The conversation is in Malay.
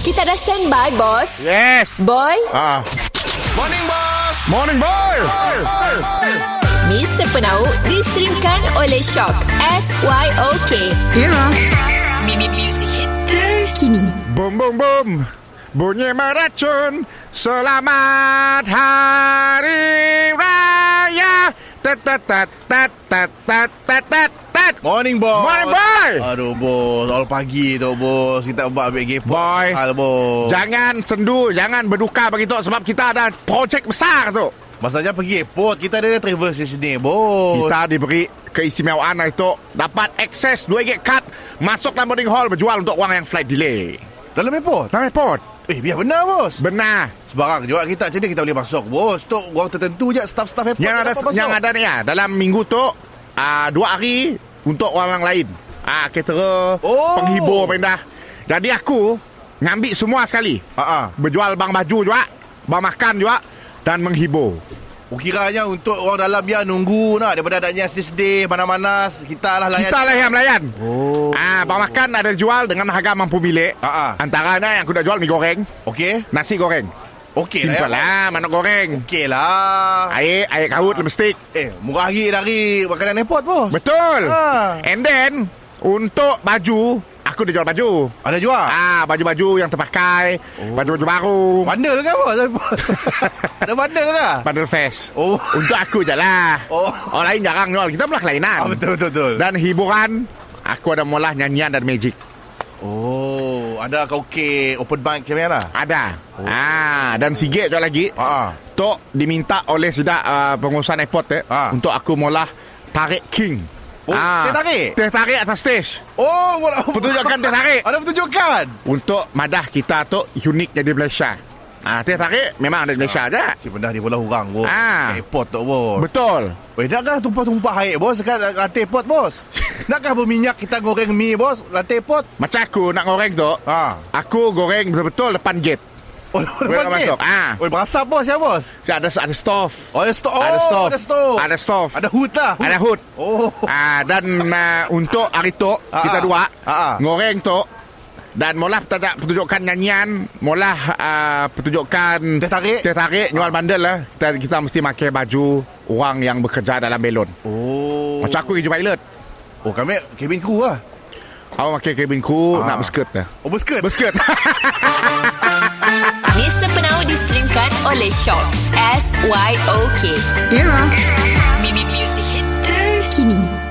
Kita dah standby, bos. Yes. Boy, Ah. Morning, boss. Morning, boy. Mr. Penau distrimkan oleh Shock. S-Y-O-K. Era. Mimi Music Hit terkini. Boom, boom, boom. Bunyi meracun. Selamat Hari Raya. Tat, tat, tat, tat, tat, tat, tat, tat, tat. Morning, boss. Morning, boy. Aduh, bos. Awal pagi tu, bos. Kita buat ambil gepot. Boy. Hal, bos. Jangan sendu, jangan berduka begitu sebab kita ada projek besar tu. Masalahnya pergi airport. Kita ada travel di sini, bos. Kita diberi keistimewaan itu dapat akses 2 gig card masuk dalam boarding hall berjual untuk orang yang flight delay. Dalam airport? Dalam airport. Eh, biar benar, bos. Benar. Sebarang juga kita macam ni kita boleh masuk, bos. Tu orang tertentu je staff-staff airport. Yang ada masuk. yang ada ni ya, dalam minggu tu uh, dua hari untuk orang lain. Ah, caterer, Oh. penghibur pindah. Jadi aku ngambil semua sekali. Ah. Berjual bang baju juga, bang makan juga dan menghibur. Kiranya untuk orang dalam dia nunggu nak daripada adanya sedih mana-mana kita lah layan. Kita lah yang melayan. Oh. Ah, bang makan ada jual dengan harga mampu milik. Ah, ah. Antaranya yang aku dah jual mie goreng, Okey. nasi goreng. Okey Simple lah. Ya. lah, mana goreng. Okey lah. Air, air kaut, lemstik. Eh, murah lagi dari makanan airport, bos. Betul. Ah. And then, untuk baju, aku dah jual baju. Ada jual? Ah, baju-baju yang terpakai, Oh. baju-baju baru. Bandel ke bos? Ada bandel ke? Bundle fest. Oh. Untuk aku je lah. Oh. Orang lain jarang jual. Kita pula kelainan. Ah, betul, betul, betul. Dan hiburan, aku ada mula nyanyian dan magic. Oh, ada karaoke open mic macam mana? Ada. Ah, dan sikit je lagi. Ah, ah. Tok diminta oleh sidak uh, pengurusan airport eh, Ah. untuk aku mula tarik king. Oh, teh tarik? Teh tarik atas stage. Oh, bola. Pertunjukan teh tarik. Ada pertunjukan. Untuk madah kita tu unik jadi Malaysia. Ah, teh tarik memang ada Malaysia je. Si pendah di bola orang, bos. Ah. Airport tu, bos. Betul. Weh, nakkah tumpah-tumpah air, bos? Sekarang lantai airport, bos. nakkah berminyak kita goreng mie, bos? Lantai airport? Macam aku nak goreng tu, Ah. aku goreng betul-betul depan gate. Oh, depan masuk. Ah. Oh, berasap, bos, ya, bos? So, ada ada stove. Oh, ada stove. Oh, ada stove. ada stove. Ada stove. Ada hood lah. Ada hood. Oh. Ah, dan uh, untuk hari tu Ah, kita ah. dua Ah, ah. goreng tu dan mula kita pertunjukan nyanyian, mula uh, pertunjukan Teh tarik? Teh tarik nyual bandel lah. Kita, kita mesti pakai baju orang yang bekerja dalam belon. Oh. Macam aku kerja pilot. Oh kami cabin crew lah. Awak pakai cabin crew ah. Nak berskirt lah Oh berskirt? Berskirt. Mr. Penau distreamkan oleh Shock. S-Y-O-K Era. Mimi Music Hit Terkini.